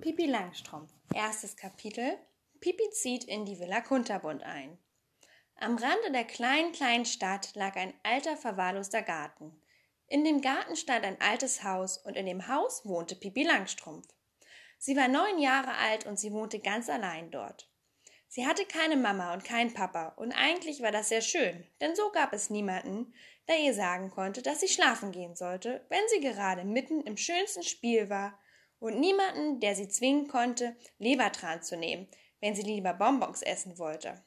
Pipi Langstrumpf. Erstes Kapitel. Pipi zieht in die Villa Kunterbund ein. Am Rande der kleinen, kleinen Stadt lag ein alter, verwahrloster Garten. In dem Garten stand ein altes Haus und in dem Haus wohnte Pipi Langstrumpf. Sie war neun Jahre alt und sie wohnte ganz allein dort. Sie hatte keine Mama und keinen Papa und eigentlich war das sehr schön, denn so gab es niemanden, der ihr sagen konnte, dass sie schlafen gehen sollte, wenn sie gerade mitten im schönsten Spiel war und niemanden, der sie zwingen konnte, Lebertran zu nehmen, wenn sie lieber Bonbons essen wollte.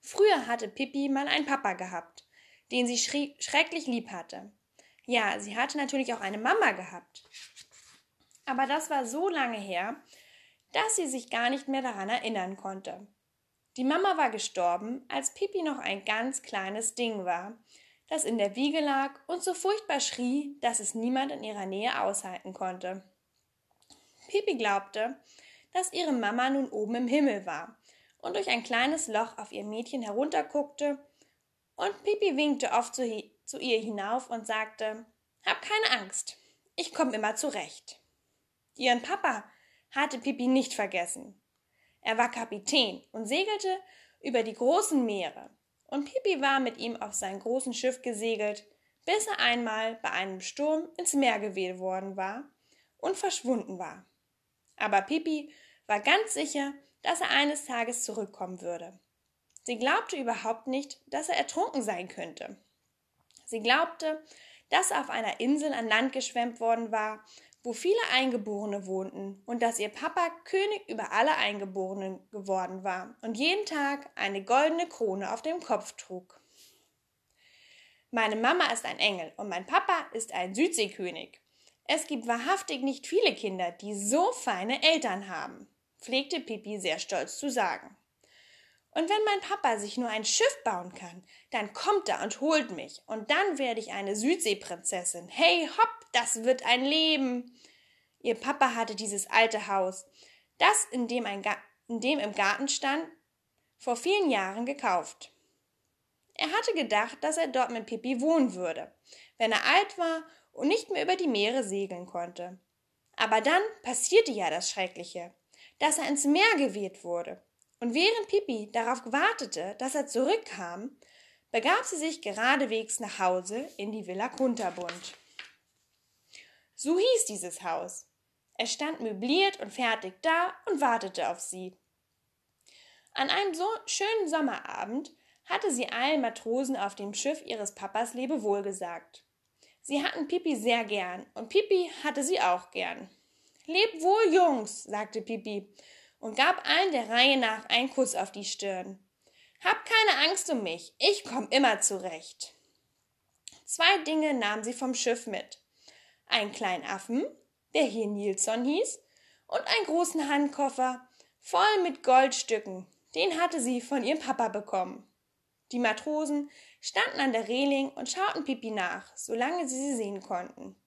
Früher hatte Pippi mal einen Papa gehabt, den sie schrecklich lieb hatte. Ja, sie hatte natürlich auch eine Mama gehabt. Aber das war so lange her, dass sie sich gar nicht mehr daran erinnern konnte. Die Mama war gestorben, als Pippi noch ein ganz kleines Ding war, das in der Wiege lag und so furchtbar schrie, dass es niemand in ihrer Nähe aushalten konnte. Pipi glaubte, dass ihre Mama nun oben im Himmel war und durch ein kleines Loch auf ihr Mädchen herunterguckte, und Pipi winkte oft zu, zu ihr hinauf und sagte Hab keine Angst, ich komm immer zurecht. Ihren Papa hatte Pipi nicht vergessen. Er war Kapitän und segelte über die großen Meere, und Pipi war mit ihm auf sein großen Schiff gesegelt, bis er einmal bei einem Sturm ins Meer geweht worden war und verschwunden war. Aber Pipi war ganz sicher, dass er eines Tages zurückkommen würde. Sie glaubte überhaupt nicht, dass er ertrunken sein könnte. Sie glaubte, dass er auf einer Insel an Land geschwemmt worden war, wo viele Eingeborene wohnten und dass ihr Papa König über alle Eingeborenen geworden war und jeden Tag eine goldene Krone auf dem Kopf trug. Meine Mama ist ein Engel und mein Papa ist ein Südseekönig. Es gibt wahrhaftig nicht viele Kinder, die so feine Eltern haben, pflegte Pippi sehr stolz zu sagen. Und wenn mein Papa sich nur ein Schiff bauen kann, dann kommt er und holt mich, und dann werde ich eine Südseeprinzessin. Hey hopp, das wird ein Leben. Ihr Papa hatte dieses alte Haus, das in dem, ein in dem im Garten stand, vor vielen Jahren gekauft. Er hatte gedacht, dass er dort mit Pippi wohnen würde, wenn er alt war und nicht mehr über die Meere segeln konnte. Aber dann passierte ja das Schreckliche, dass er ins Meer geweht wurde. Und während Pippi darauf wartete, dass er zurückkam, begab sie sich geradewegs nach Hause in die Villa Kunterbund. So hieß dieses Haus. Es stand möbliert und fertig da und wartete auf sie. An einem so schönen Sommerabend hatte sie allen Matrosen auf dem Schiff ihres Papas Lebewohl gesagt. Sie hatten Pipi sehr gern und Pipi hatte sie auch gern. Leb wohl, Jungs, sagte Pipi und gab allen der Reihe nach einen Kuss auf die Stirn. Hab keine Angst um mich, ich komm immer zurecht. Zwei Dinge nahm sie vom Schiff mit. Einen kleinen Affen, der hier Nilsson hieß, und einen großen Handkoffer voll mit Goldstücken, den hatte sie von ihrem Papa bekommen. Die Matrosen standen an der Reling und schauten Pipi nach, solange sie sie sehen konnten.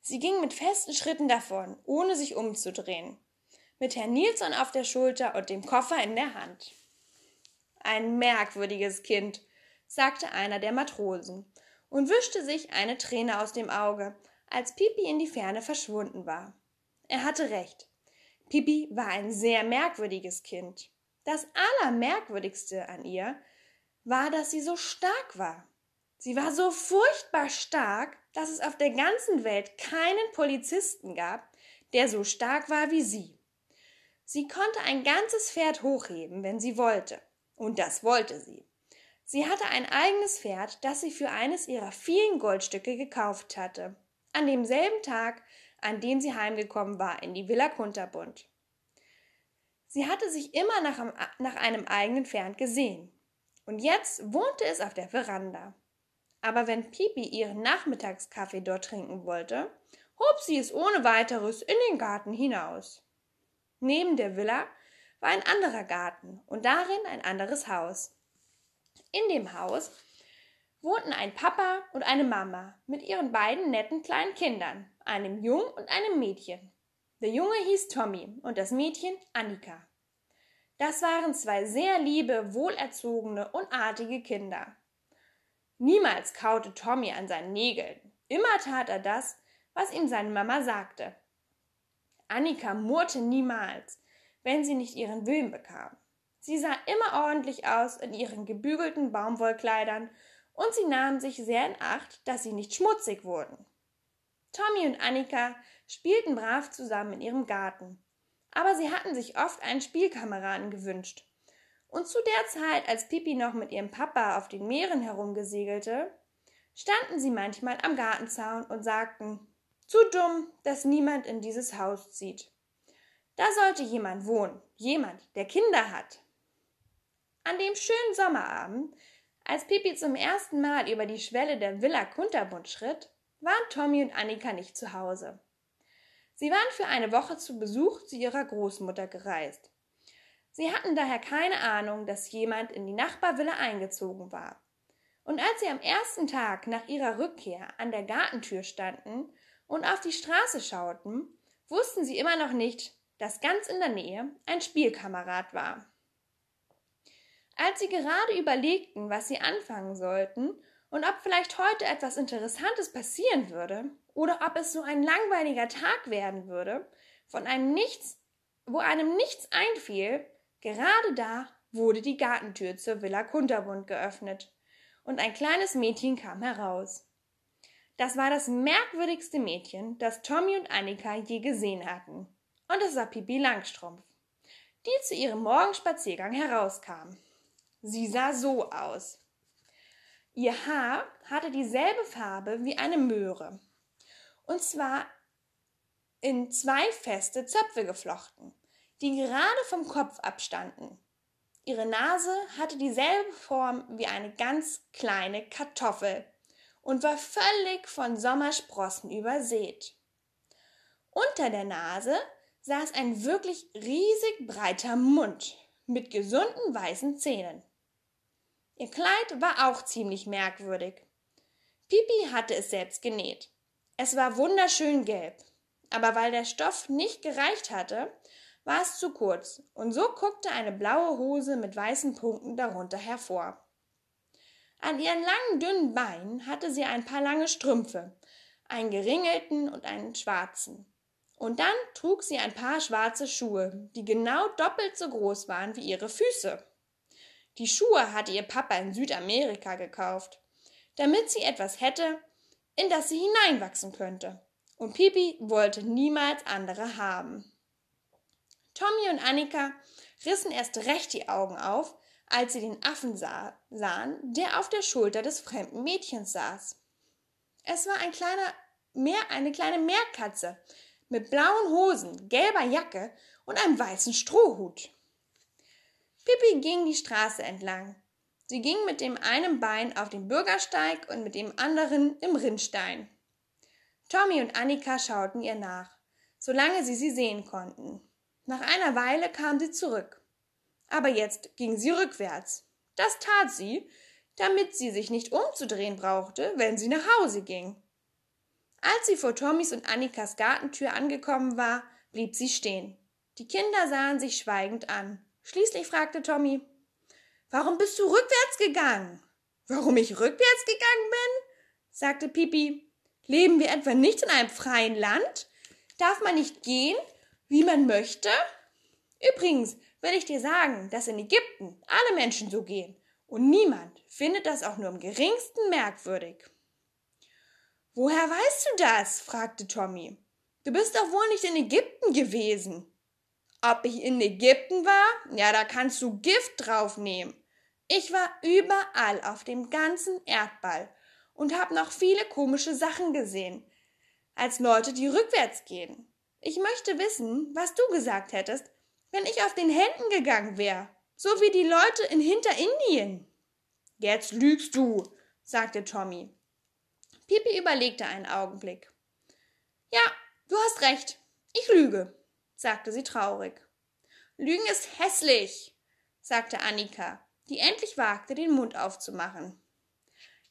Sie ging mit festen Schritten davon, ohne sich umzudrehen, mit Herrn Nilsson auf der Schulter und dem Koffer in der Hand. Ein merkwürdiges Kind, sagte einer der Matrosen und wischte sich eine Träne aus dem Auge, als Pipi in die Ferne verschwunden war. Er hatte recht. Pipi war ein sehr merkwürdiges Kind. Das Allermerkwürdigste an ihr war, dass sie so stark war. Sie war so furchtbar stark, dass es auf der ganzen Welt keinen Polizisten gab, der so stark war wie sie. Sie konnte ein ganzes Pferd hochheben, wenn sie wollte. Und das wollte sie. Sie hatte ein eigenes Pferd, das sie für eines ihrer vielen Goldstücke gekauft hatte. An demselben Tag, an dem sie heimgekommen war in die Villa Kunterbund. Sie hatte sich immer nach, einem eigenen Pferd gesehen und jetzt wohnte es auf der Veranda. Aber wenn Pipi ihren Nachmittagskaffee dort trinken wollte, hob sie es ohne weiteres in den Garten hinaus. Neben der Villa war ein anderer Garten und darin ein anderes Haus. In dem Haus wohnten ein Papa und eine Mama mit ihren beiden netten kleinen Kindern, einem Jungen und einem Mädchen. Der Junge hieß Tommy und das Mädchen Annika. Das waren zwei sehr liebe, wohlerzogene und artige Kinder. Niemals kaute Tommy an seinen Nägeln. Immer tat er das, was ihm seine Mama sagte. Annika murrte niemals, wenn sie nicht ihren Willen bekam. Sie sah immer ordentlich aus in ihren gebügelten Baumwollkleidern und sie nahm sich sehr in Acht, dass sie nicht schmutzig wurden. Tommy und Annika spielten brav zusammen in ihrem Garten, aber sie hatten sich oft einen Spielkameraden gewünscht. Und zu der Zeit, als Pipi noch mit ihrem Papa auf den Meeren herumgesegelte, standen sie manchmal am Gartenzaun und sagten, zu dumm, dass niemand in dieses Haus zieht. Da sollte jemand wohnen, jemand, der Kinder hat. An dem schönen Sommerabend, als Pipi zum ersten Mal über die Schwelle der Villa Kunterbund schritt, waren Tommy und Annika nicht zu Hause. Sie waren für eine Woche zu Besuch zu ihrer Großmutter gereist. Sie hatten daher keine Ahnung, dass jemand in die Nachbarvilla eingezogen war. Und als sie am ersten Tag nach ihrer Rückkehr an der Gartentür standen und auf die Straße schauten, wussten sie immer noch nicht, dass ganz in der Nähe ein Spielkamerad war. Als sie gerade überlegten, was sie anfangen sollten und ob vielleicht heute etwas Interessantes passieren würde oder ob es so ein langweiliger Tag werden würde, von einem Nichts, wo einem nichts einfiel, gerade da wurde die Gartentür zur Villa Kunterbund geöffnet und ein kleines Mädchen kam heraus. Das war das merkwürdigste Mädchen, das Tommy und Annika je gesehen hatten. Und es war Pipi Langstrumpf, die zu ihrem Morgenspaziergang herauskam. Sie sah so aus. Ihr Haar hatte dieselbe Farbe wie eine Möhre. Und zwar in zwei feste Zöpfe geflochten, die gerade vom Kopf abstanden. Ihre Nase hatte dieselbe Form wie eine ganz kleine Kartoffel und war völlig von Sommersprossen übersät. Unter der Nase saß ein wirklich riesig breiter Mund mit gesunden weißen Zähnen. Ihr Kleid war auch ziemlich merkwürdig. Pipi hatte es selbst genäht. Es war wunderschön gelb, aber weil der Stoff nicht gereicht hatte, war es zu kurz, und so guckte eine blaue Hose mit weißen Punkten darunter hervor. An ihren langen, dünnen Beinen hatte sie ein paar lange Strümpfe, einen geringelten und einen schwarzen. Und dann trug sie ein paar schwarze Schuhe, die genau doppelt so groß waren wie ihre Füße. Die Schuhe hatte ihr Papa in Südamerika gekauft, damit sie etwas hätte, in das sie hineinwachsen könnte. Und Pipi wollte niemals andere haben. Tommy und Annika rissen erst recht die Augen auf, als sie den Affen sah, sahen, der auf der Schulter des fremden Mädchens saß. Es war ein kleiner Meer, eine kleine Meerkatze mit blauen Hosen, gelber Jacke und einem weißen Strohhut. Pippi ging die Straße entlang. Sie ging mit dem einen Bein auf dem Bürgersteig und mit dem anderen im Rinnstein. Tommy und Annika schauten ihr nach, solange sie sie sehen konnten. Nach einer Weile kam sie zurück. Aber jetzt ging sie rückwärts. Das tat sie, damit sie sich nicht umzudrehen brauchte, wenn sie nach Hause ging. Als sie vor Tommys und Annikas Gartentür angekommen war, blieb sie stehen. Die Kinder sahen sich schweigend an. Schließlich fragte Tommy, Warum bist du rückwärts gegangen? Warum ich rückwärts gegangen bin? sagte Pipi. Leben wir etwa nicht in einem freien Land? Darf man nicht gehen, wie man möchte? Übrigens will ich dir sagen, dass in Ägypten alle Menschen so gehen und niemand findet das auch nur im geringsten merkwürdig. Woher weißt du das? fragte Tommy. Du bist doch wohl nicht in Ägypten gewesen. Ob ich in Ägypten war? Ja, da kannst du Gift draufnehmen. Ich war überall auf dem ganzen Erdball und habe noch viele komische Sachen gesehen, als Leute, die rückwärts gehen. Ich möchte wissen, was du gesagt hättest, wenn ich auf den Händen gegangen wäre, so wie die Leute in Hinterindien. Jetzt lügst du, sagte Tommy. Pipi überlegte einen Augenblick. Ja, du hast recht. Ich lüge, sagte sie traurig. Lügen ist hässlich, sagte Annika, die endlich wagte, den Mund aufzumachen.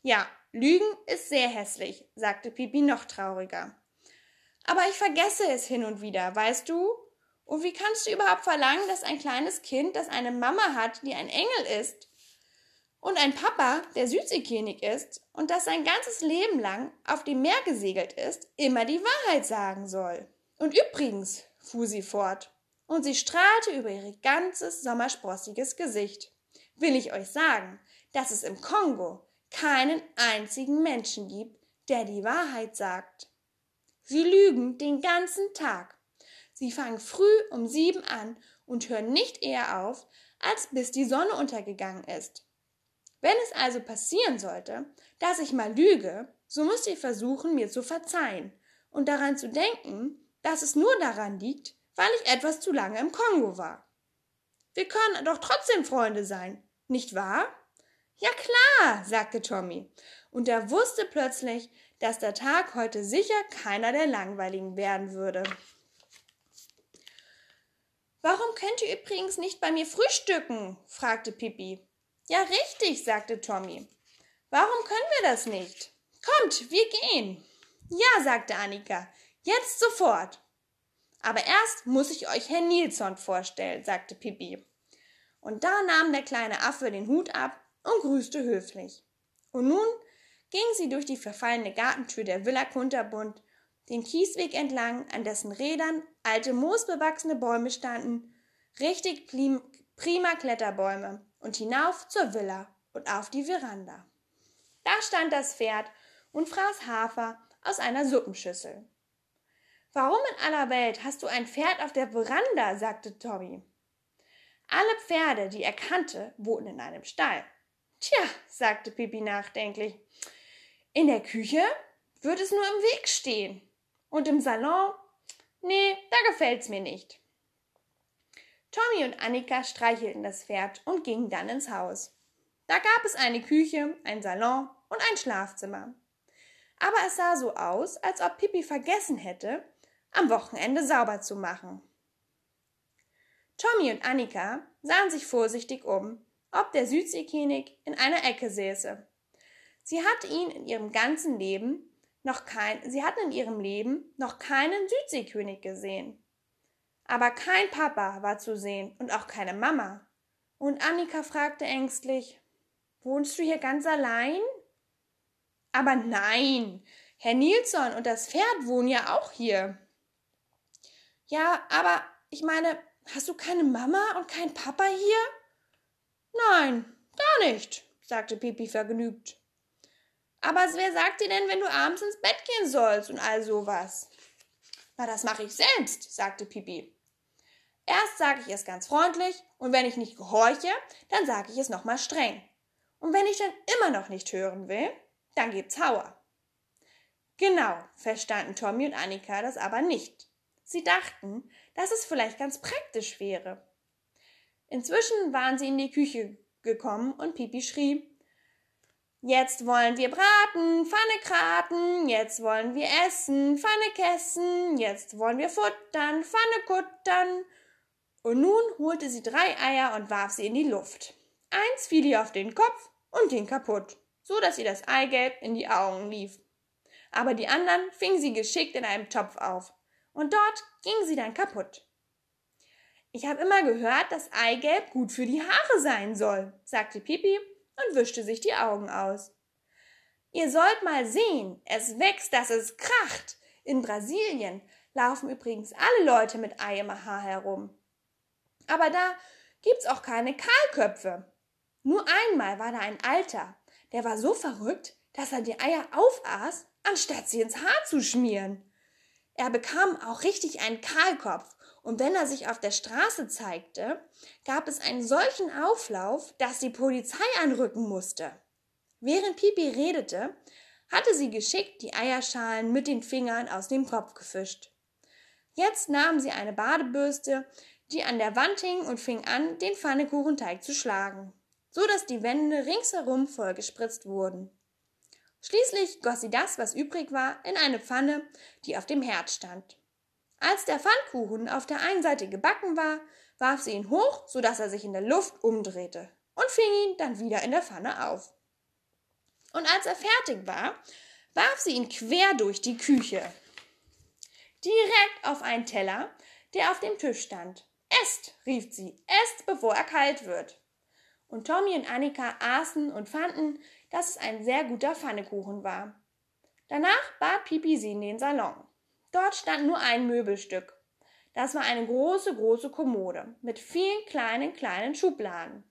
Ja, Lügen ist sehr hässlich, sagte Pipi noch trauriger. Aber ich vergesse es hin und wieder, weißt du? Und wie kannst du überhaupt verlangen, dass ein kleines Kind, das eine Mama hat, die ein Engel ist, und ein Papa, der Südseekönig ist und das sein ganzes Leben lang auf dem Meer gesegelt ist, immer die Wahrheit sagen soll? Und übrigens, fuhr sie fort, und sie strahlte über ihr ganzes sommersprossiges Gesicht, will ich euch sagen, dass es im Kongo keinen einzigen Menschen gibt, der die Wahrheit sagt. Sie lügen den ganzen Tag. Sie fangen früh um sieben an und hören nicht eher auf, als bis die Sonne untergegangen ist. Wenn es also passieren sollte, dass ich mal lüge, so müsst ihr versuchen, mir zu verzeihen und daran zu denken, dass es nur daran liegt, weil ich etwas zu lange im Kongo war. Wir können doch trotzdem Freunde sein, nicht wahr? Ja klar, sagte Tommy, und er wusste plötzlich, dass der Tag heute sicher keiner der langweiligen werden würde. Warum könnt ihr übrigens nicht bei mir frühstücken? fragte Pippi. Ja, richtig, sagte Tommy. Warum können wir das nicht? Kommt, wir gehen. Ja, sagte Annika. Jetzt sofort. Aber erst muss ich euch Herrn Nilsson vorstellen, sagte Pippi. Und da nahm der kleine Affe den Hut ab und grüßte höflich. Und nun ging sie durch die verfallene Gartentür der Villa Kunterbund, den Kiesweg entlang, an dessen Rädern alte moosbewachsene Bäume standen, richtig prima Kletterbäume, und hinauf zur Villa und auf die Veranda. Da stand das Pferd und fraß Hafer aus einer Suppenschüssel. Warum in aller Welt hast du ein Pferd auf der Veranda? sagte Tommy. Alle Pferde, die er kannte, wohnten in einem Stall. Tja, sagte Pippi nachdenklich, in der Küche wird es nur im Weg stehen. Und im Salon? Nee, da gefällt's mir nicht. Tommy und Annika streichelten das Pferd und gingen dann ins Haus. Da gab es eine Küche, ein Salon und ein Schlafzimmer. Aber es sah so aus, als ob Pippi vergessen hätte, am Wochenende sauber zu machen. Tommy und Annika sahen sich vorsichtig um, ob der Südseekönig in einer Ecke säße. Sie hatte ihn in ihrem ganzen Leben noch kein, sie hatten in ihrem Leben noch keinen Südseekönig gesehen. Aber kein Papa war zu sehen und auch keine Mama. Und Annika fragte ängstlich, Wohnst du hier ganz allein? Aber nein, Herr Nilsson und das Pferd wohnen ja auch hier. Ja, aber ich meine, hast du keine Mama und kein Papa hier? Nein, gar nicht, sagte Pipi vergnügt. Aber wer sagt dir denn, wenn du abends ins Bett gehen sollst und all sowas? Na, das mache ich selbst, sagte Pipi. Erst sage ich es ganz freundlich und wenn ich nicht gehorche, dann sage ich es nochmal streng. Und wenn ich dann immer noch nicht hören will, dann gibt's Hauer. Genau, verstanden Tommy und Annika das aber nicht. Sie dachten, dass es vielleicht ganz praktisch wäre. Inzwischen waren sie in die Küche gekommen und Pipi schrie, Jetzt wollen wir braten, Pfanne kraten, jetzt wollen wir essen, Pfanne kessen, jetzt wollen wir futtern, Pfanne kuttern. Und nun holte sie drei Eier und warf sie in die Luft. Eins fiel ihr auf den Kopf und ging kaputt, so dass ihr das Eigelb in die Augen lief. Aber die anderen fing sie geschickt in einem Topf auf, und dort ging sie dann kaputt. Ich habe immer gehört, dass Eigelb gut für die Haare sein soll, sagte Pipi und wischte sich die Augen aus. Ihr sollt mal sehen, es wächst, dass es kracht. In Brasilien laufen übrigens alle Leute mit Ei im Haar herum. Aber da gibt's auch keine Kahlköpfe. Nur einmal war da ein Alter, der war so verrückt, dass er die Eier aufaß, anstatt sie ins Haar zu schmieren. Er bekam auch richtig einen Kahlkopf und wenn er sich auf der Straße zeigte, gab es einen solchen Auflauf, dass die Polizei anrücken musste. Während Pipi redete, hatte sie geschickt die Eierschalen mit den Fingern aus dem Kopf gefischt. Jetzt nahm sie eine Badebürste, die an der Wand hing und fing an, den Pfannekuchenteig zu schlagen, so dass die Wände ringsherum vollgespritzt wurden. Schließlich goss sie das, was übrig war, in eine Pfanne, die auf dem Herd stand. Als der Pfannkuchen auf der einen Seite gebacken war, warf sie ihn hoch, so dass er sich in der Luft umdrehte und fing ihn dann wieder in der Pfanne auf. Und als er fertig war, warf sie ihn quer durch die Küche. Direkt auf einen Teller, der auf dem Tisch stand. Esst, rief sie, esst, bevor er kalt wird. Und Tommy und Annika aßen und fanden, dass es ein sehr guter Pfannekuchen war. Danach bat Pipi sie in den Salon. Dort stand nur ein Möbelstück. Das war eine große, große Kommode mit vielen kleinen, kleinen Schubladen.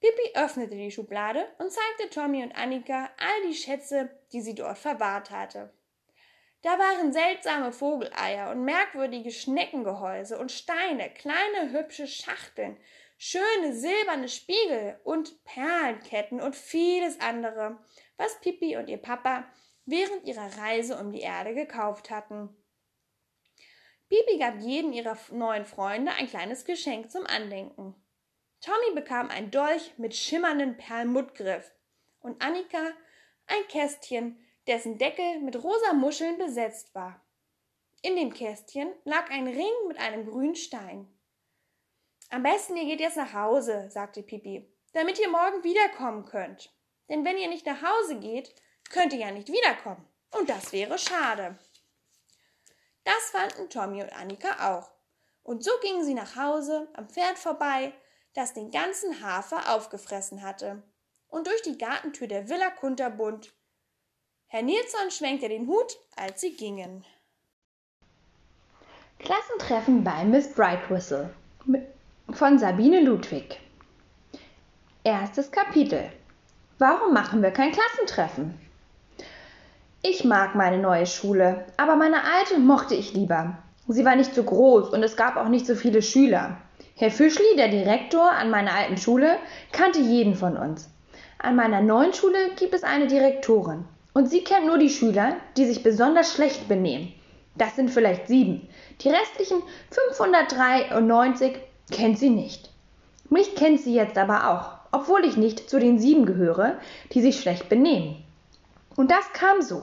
Pippi öffnete die Schublade und zeigte Tommy und Annika all die Schätze, die sie dort verwahrt hatte. Da waren seltsame Vogeleier und merkwürdige Schneckengehäuse und Steine, kleine hübsche Schachteln, schöne silberne Spiegel und Perlenketten und vieles andere, was Pippi und ihr Papa während ihrer Reise um die Erde gekauft hatten. Pippi gab jedem ihrer neuen Freunde ein kleines Geschenk zum Andenken. Tommy bekam ein Dolch mit schimmerndem Perlmuttgriff und Annika ein Kästchen, dessen Deckel mit rosa Muscheln besetzt war. In dem Kästchen lag ein Ring mit einem grünen Stein. Am besten ihr geht jetzt nach Hause, sagte Pipi, damit ihr morgen wiederkommen könnt. Denn wenn ihr nicht nach Hause geht, könnt ihr ja nicht wiederkommen. Und das wäre schade. Das fanden Tommy und Annika auch. Und so gingen sie nach Hause, am Pferd vorbei, das den ganzen Hafer aufgefressen hatte. Und durch die Gartentür der Villa Kunterbund. Herr Nilsson schwenkte den Hut, als sie gingen. Klassentreffen bei Miss Brightwhistle von Sabine Ludwig. Erstes Kapitel. Warum machen wir kein Klassentreffen? Ich mag meine neue Schule, aber meine alte mochte ich lieber. Sie war nicht so groß und es gab auch nicht so viele Schüler. Herr Fischli, der Direktor an meiner alten Schule, kannte jeden von uns. An meiner neuen Schule gibt es eine Direktorin. Und sie kennt nur die Schüler, die sich besonders schlecht benehmen. Das sind vielleicht sieben. Die restlichen 593 kennt sie nicht. Mich kennt sie jetzt aber auch, obwohl ich nicht zu den sieben gehöre, die sich schlecht benehmen. Und das kam so.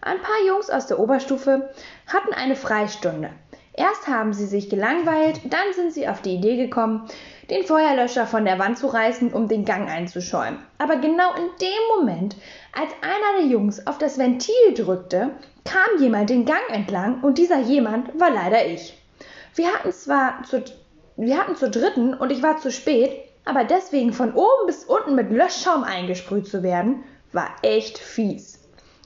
Ein paar Jungs aus der Oberstufe hatten eine Freistunde. Erst haben sie sich gelangweilt, dann sind sie auf die Idee gekommen, den Feuerlöscher von der Wand zu reißen, um den Gang einzuschäumen. Aber genau in dem Moment, als einer der Jungs auf das Ventil drückte, kam jemand den Gang entlang und dieser jemand war leider ich. Wir hatten zwar zu, wir hatten zur dritten und ich war zu spät, aber deswegen von oben bis unten mit Löschschaum eingesprüht zu werden, war echt fies.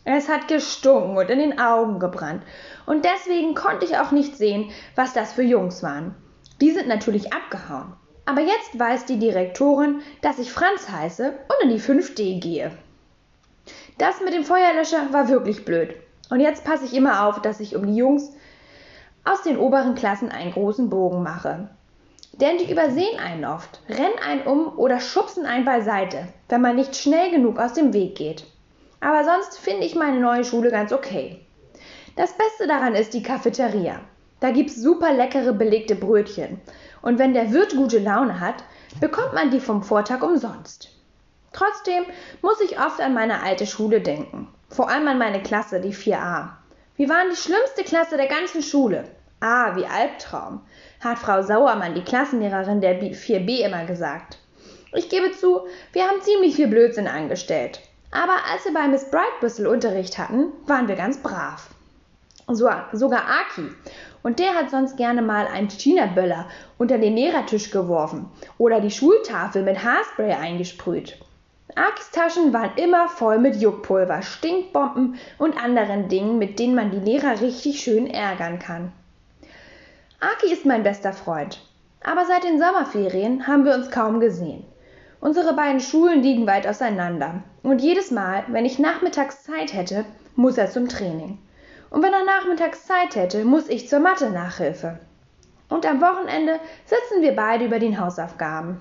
Es hat gestunken und in den Augen gebrannt. Und deswegen konnte ich auch nicht sehen, was das für Jungs waren. Die sind natürlich abgehauen. Aber jetzt weiß die Direktorin, dass ich Franz heiße und in die 5D gehe. Das mit dem Feuerlöscher war wirklich blöd. Und jetzt passe ich immer auf, dass ich um die Jungs aus den oberen Klassen einen großen Bogen mache. Denn die übersehen einen oft, rennen einen um oder schubsen einen beiseite, wenn man nicht schnell genug aus dem Weg geht. Aber sonst finde ich meine neue Schule ganz okay. Das Beste daran ist die Cafeteria. Da gibt's super leckere belegte Brötchen. Und wenn der Wirt gute Laune hat, bekommt man die vom Vortag umsonst. Trotzdem muss ich oft an meine alte Schule denken. Vor allem an meine Klasse, die 4a. Wir waren die schlimmste Klasse der ganzen Schule. Ah, wie Albtraum, hat Frau Sauermann, die Klassenlehrerin der 4b, immer gesagt. Ich gebe zu, wir haben ziemlich viel Blödsinn angestellt. Aber als wir bei Miss Brightwhistle Unterricht hatten, waren wir ganz brav. So, sogar Aki. Und der hat sonst gerne mal einen China-Böller unter den Lehrertisch geworfen oder die Schultafel mit Haarspray eingesprüht. Akis Taschen waren immer voll mit Juckpulver, Stinkbomben und anderen Dingen, mit denen man die Lehrer richtig schön ärgern kann. Aki ist mein bester Freund. Aber seit den Sommerferien haben wir uns kaum gesehen. Unsere beiden Schulen liegen weit auseinander. Und jedes Mal, wenn ich nachmittags Zeit hätte, muss er zum Training. Und wenn er nachmittags Zeit hätte, muss ich zur Mathe-Nachhilfe. Und am Wochenende sitzen wir beide über den Hausaufgaben.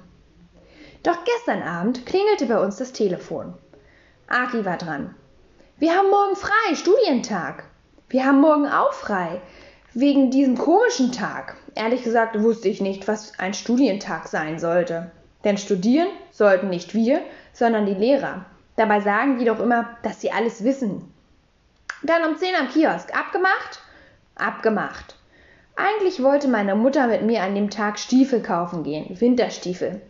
Doch gestern Abend klingelte bei uns das Telefon. Aki war dran. Wir haben morgen frei, Studientag. Wir haben morgen auch frei, wegen diesem komischen Tag. Ehrlich gesagt wusste ich nicht, was ein Studientag sein sollte. Denn studieren sollten nicht wir, sondern die Lehrer. Dabei sagen die doch immer, dass sie alles wissen. Dann um 10 am Kiosk. Abgemacht? Abgemacht. Eigentlich wollte meine Mutter mit mir an dem Tag Stiefel kaufen gehen, Winterstiefel.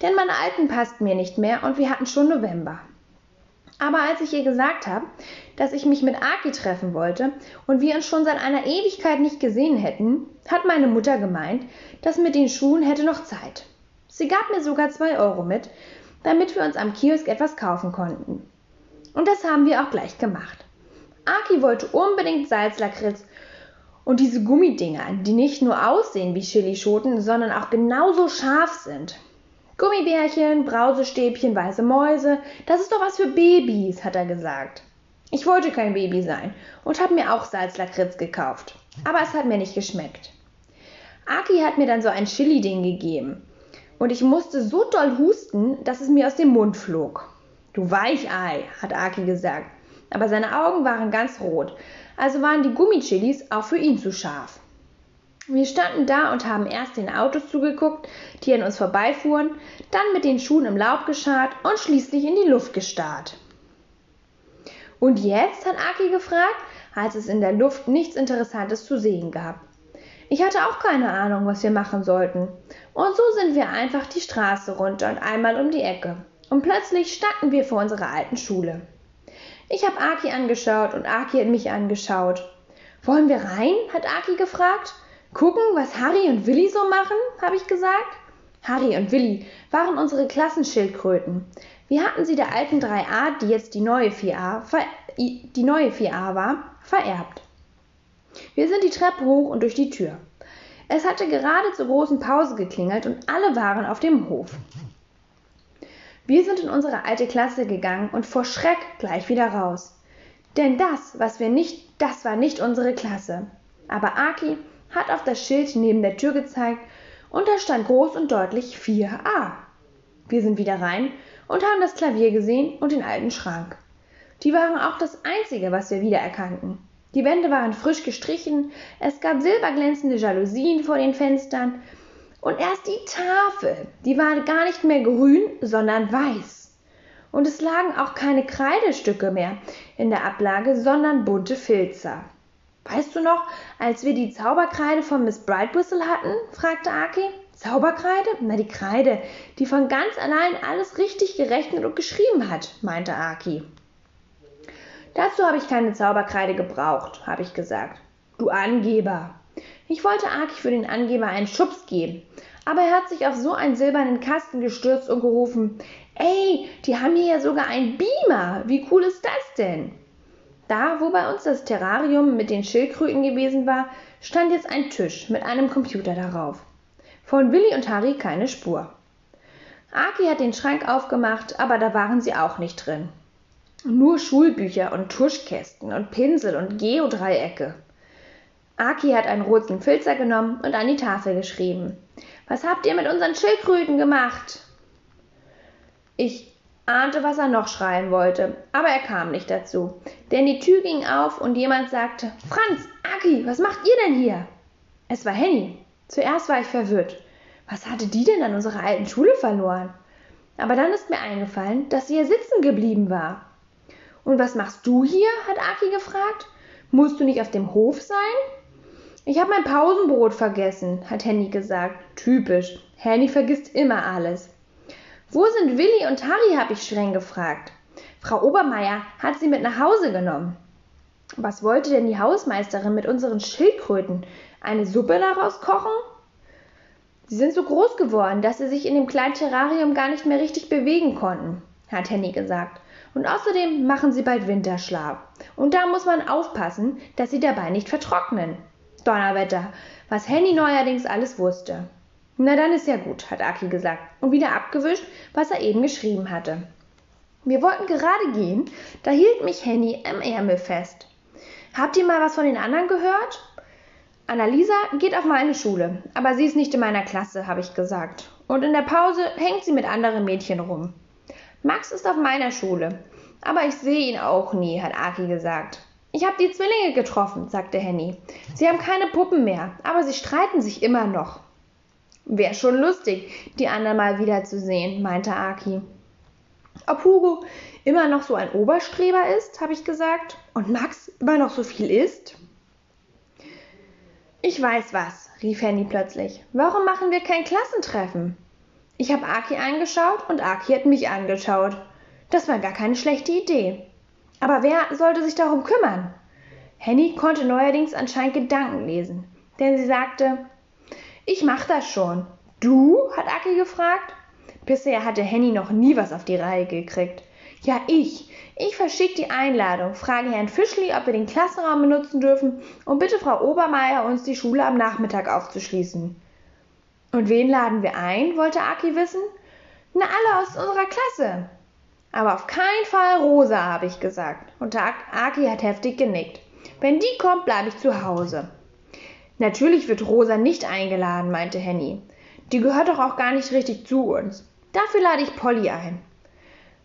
Denn meine alten passten mir nicht mehr und wir hatten schon November. Aber als ich ihr gesagt habe, dass ich mich mit Aki treffen wollte und wir uns schon seit einer Ewigkeit nicht gesehen hätten, hat meine Mutter gemeint, dass mit den Schuhen hätte noch Zeit. Sie gab mir sogar zwei Euro mit, damit wir uns am Kiosk etwas kaufen konnten. Und das haben wir auch gleich gemacht. Aki wollte unbedingt Salzlakritz und diese Gummidinger, die nicht nur aussehen wie Chilischoten, sondern auch genauso scharf sind. Gummibärchen, Brausestäbchen, weiße Mäuse, das ist doch was für Babys, hat er gesagt. Ich wollte kein Baby sein und habe mir auch Salzlakritz gekauft, aber es hat mir nicht geschmeckt. Aki hat mir dann so ein Chili-Ding gegeben und ich musste so doll husten, dass es mir aus dem Mund flog. Du Weichei, hat Aki gesagt, aber seine Augen waren ganz rot, also waren die Gummichilis auch für ihn zu scharf. Wir standen da und haben erst den Autos zugeguckt, die an uns vorbeifuhren, dann mit den Schuhen im Laub geschart und schließlich in die Luft gestarrt. Und jetzt? hat Aki gefragt, als es in der Luft nichts Interessantes zu sehen gab. Ich hatte auch keine Ahnung, was wir machen sollten. Und so sind wir einfach die Straße runter und einmal um die Ecke. Und plötzlich standen wir vor unserer alten Schule. Ich habe Aki angeschaut und Aki hat mich angeschaut. Wollen wir rein? hat Aki gefragt. Gucken, was Harry und Willi so machen, habe ich gesagt. Harry und Willi waren unsere Klassenschildkröten. Wir hatten sie der alten 3a, die jetzt die neue 4a, die neue 4a war, vererbt. Wir sind die Treppe hoch und durch die Tür. Es hatte gerade zur großen Pause geklingelt und alle waren auf dem Hof. Wir sind in unsere alte Klasse gegangen und vor Schreck gleich wieder raus. Denn das, was wir nicht, das war nicht unsere Klasse. Aber Aki hat auf das Schild neben der Tür gezeigt und da stand groß und deutlich 4a. Wir sind wieder rein und haben das Klavier gesehen und den alten Schrank. Die waren auch das einzige, was wir wiedererkannten. Die Wände waren frisch gestrichen, es gab silberglänzende Jalousien vor den Fenstern und erst die Tafel, die war gar nicht mehr grün, sondern weiß. Und es lagen auch keine Kreidestücke mehr in der Ablage, sondern bunte Filzer. Weißt du noch, als wir die Zauberkreide von Miss Brightwhistle hatten? fragte Aki. Zauberkreide? Na, die Kreide, die von ganz allein alles richtig gerechnet und geschrieben hat, meinte Aki. Dazu habe ich keine Zauberkreide gebraucht, habe ich gesagt. Du Angeber. Ich wollte Aki für den Angeber einen Schubs geben, aber er hat sich auf so einen silbernen Kasten gestürzt und gerufen, Ey, die haben hier ja sogar einen Beamer. Wie cool ist das denn? Da, wo bei uns das Terrarium mit den Schildkröten gewesen war, stand jetzt ein Tisch mit einem Computer darauf. Von Willi und Harry keine Spur. Aki hat den Schrank aufgemacht, aber da waren sie auch nicht drin. Nur Schulbücher und Tuschkästen und Pinsel und Geodreiecke. Aki hat einen roten Filzer genommen und an die Tafel geschrieben. Was habt ihr mit unseren Schildkröten gemacht? Ich ahnte, was er noch schreien wollte, aber er kam nicht dazu, denn die Tür ging auf und jemand sagte: Franz, Aki, was macht ihr denn hier? Es war Henny. Zuerst war ich verwirrt. Was hatte die denn an unserer alten Schule verloren? Aber dann ist mir eingefallen, dass sie hier sitzen geblieben war. Und was machst du hier? hat Aki gefragt. Musst du nicht auf dem Hof sein? Ich habe mein Pausenbrot vergessen, hat Henny gesagt. Typisch. Henny vergisst immer alles. Wo sind Willi und Harry? habe ich streng gefragt. Frau Obermeier hat sie mit nach Hause genommen. Was wollte denn die Hausmeisterin mit unseren Schildkröten? Eine Suppe daraus kochen? Sie sind so groß geworden, dass sie sich in dem kleinen Terrarium gar nicht mehr richtig bewegen konnten, hat Henny gesagt. Und außerdem machen sie bald Winterschlaf. Und da muss man aufpassen, dass sie dabei nicht vertrocknen. Donnerwetter, was Henny neuerdings alles wusste. Na dann ist ja gut, hat Aki gesagt und wieder abgewischt, was er eben geschrieben hatte. Wir wollten gerade gehen, da hielt mich Henny im Ärmel fest. Habt ihr mal was von den anderen gehört? Annalisa geht auf meine Schule, aber sie ist nicht in meiner Klasse, habe ich gesagt. Und in der Pause hängt sie mit anderen Mädchen rum. Max ist auf meiner Schule, aber ich sehe ihn auch nie, hat Aki gesagt. Ich habe die Zwillinge getroffen, sagte Henny. Sie haben keine Puppen mehr, aber sie streiten sich immer noch. Wär schon lustig, die anderen mal wiederzusehen, meinte Aki. Ob Hugo immer noch so ein Oberstreber ist, habe ich gesagt, und Max immer noch so viel isst? Ich weiß was, rief Henny plötzlich. Warum machen wir kein Klassentreffen? Ich habe Aki angeschaut und Aki hat mich angeschaut. Das war gar keine schlechte Idee. Aber wer sollte sich darum kümmern? Henny konnte neuerdings anscheinend Gedanken lesen, denn sie sagte, ich mach das schon. Du? hat Aki gefragt. Bisher hatte Henny noch nie was auf die Reihe gekriegt. Ja, ich. Ich verschicke die Einladung, frage Herrn Fischli, ob wir den Klassenraum benutzen dürfen und bitte Frau Obermeier, uns die Schule am Nachmittag aufzuschließen. Und wen laden wir ein? wollte Aki wissen. Na, alle aus unserer Klasse. Aber auf keinen Fall Rosa, habe ich gesagt. Und Aki hat heftig genickt. Wenn die kommt, bleibe ich zu Hause. Natürlich wird Rosa nicht eingeladen, meinte Henny. Die gehört doch auch gar nicht richtig zu uns. Dafür lade ich Polly ein.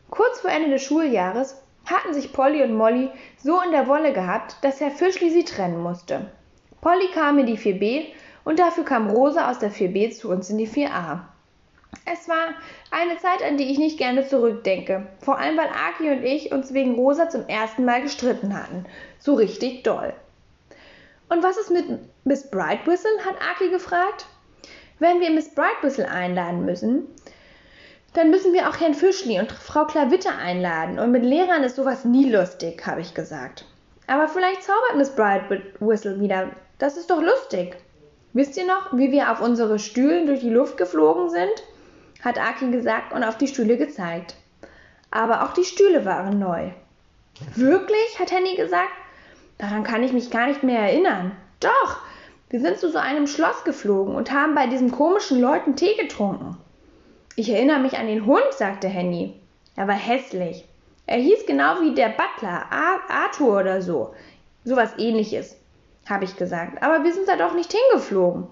Kurz vor Ende des Schuljahres hatten sich Polly und Molly so in der Wolle gehabt, dass Herr Fischli sie trennen musste. Polly kam in die 4b und dafür kam Rosa aus der 4b zu uns in die 4a. Es war eine Zeit, an die ich nicht gerne zurückdenke, vor allem weil Aki und ich uns wegen Rosa zum ersten Mal gestritten hatten, so richtig doll. Und was ist mit Miss Brightwhistle? hat Aki gefragt. Wenn wir Miss Brightwhistle einladen müssen, dann müssen wir auch Herrn Fischli und Frau Klavitte einladen. Und mit Lehrern ist sowas nie lustig, habe ich gesagt. Aber vielleicht zaubert Miss Brightwhistle wieder. Das ist doch lustig. Wisst ihr noch, wie wir auf unsere Stühlen durch die Luft geflogen sind? hat Aki gesagt und auf die Stühle gezeigt. Aber auch die Stühle waren neu. Wirklich? hat Henny gesagt. Daran kann ich mich gar nicht mehr erinnern. Doch, wir sind zu so einem Schloss geflogen und haben bei diesen komischen Leuten Tee getrunken. Ich erinnere mich an den Hund, sagte Henny. Er war hässlich. Er hieß genau wie der Butler, Arthur oder so. Sowas ähnliches, habe ich gesagt. Aber wir sind da doch nicht hingeflogen.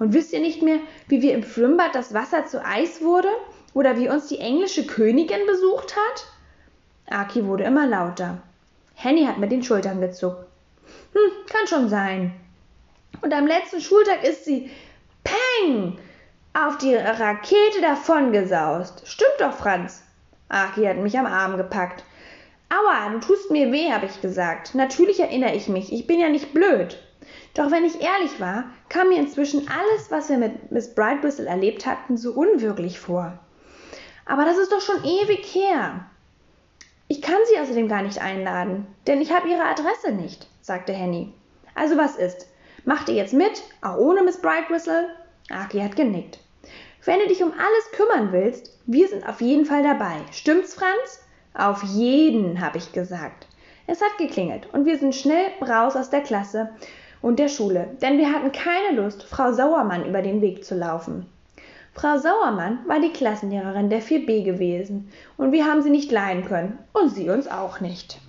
Und wisst ihr nicht mehr, wie wir im Schwimmbad das Wasser zu Eis wurde? Oder wie uns die englische Königin besucht hat? Aki wurde immer lauter. Henny hat mit den Schultern gezuckt. Hm, kann schon sein. Und am letzten Schultag ist sie Peng auf die Rakete davongesaust. Stimmt doch, Franz. Aki hat mich am Arm gepackt. Aua, du tust mir weh, habe ich gesagt. Natürlich erinnere ich mich. Ich bin ja nicht blöd. Doch wenn ich ehrlich war, kam mir inzwischen alles, was wir mit Miss Brightwhistle erlebt hatten, so unwirklich vor. Aber das ist doch schon ewig her. Ich kann sie außerdem gar nicht einladen, denn ich habe ihre Adresse nicht, sagte Henny. Also was ist? Macht ihr jetzt mit, auch ohne Miss Brightwhistle? Aki hat genickt. Wenn du dich um alles kümmern willst, wir sind auf jeden Fall dabei. Stimmt's, Franz? Auf jeden, habe ich gesagt. Es hat geklingelt und wir sind schnell raus aus der Klasse und der Schule, denn wir hatten keine Lust, Frau Sauermann über den Weg zu laufen. Frau Sauermann war die Klassenlehrerin der 4b gewesen, und wir haben sie nicht leiden können, und sie uns auch nicht.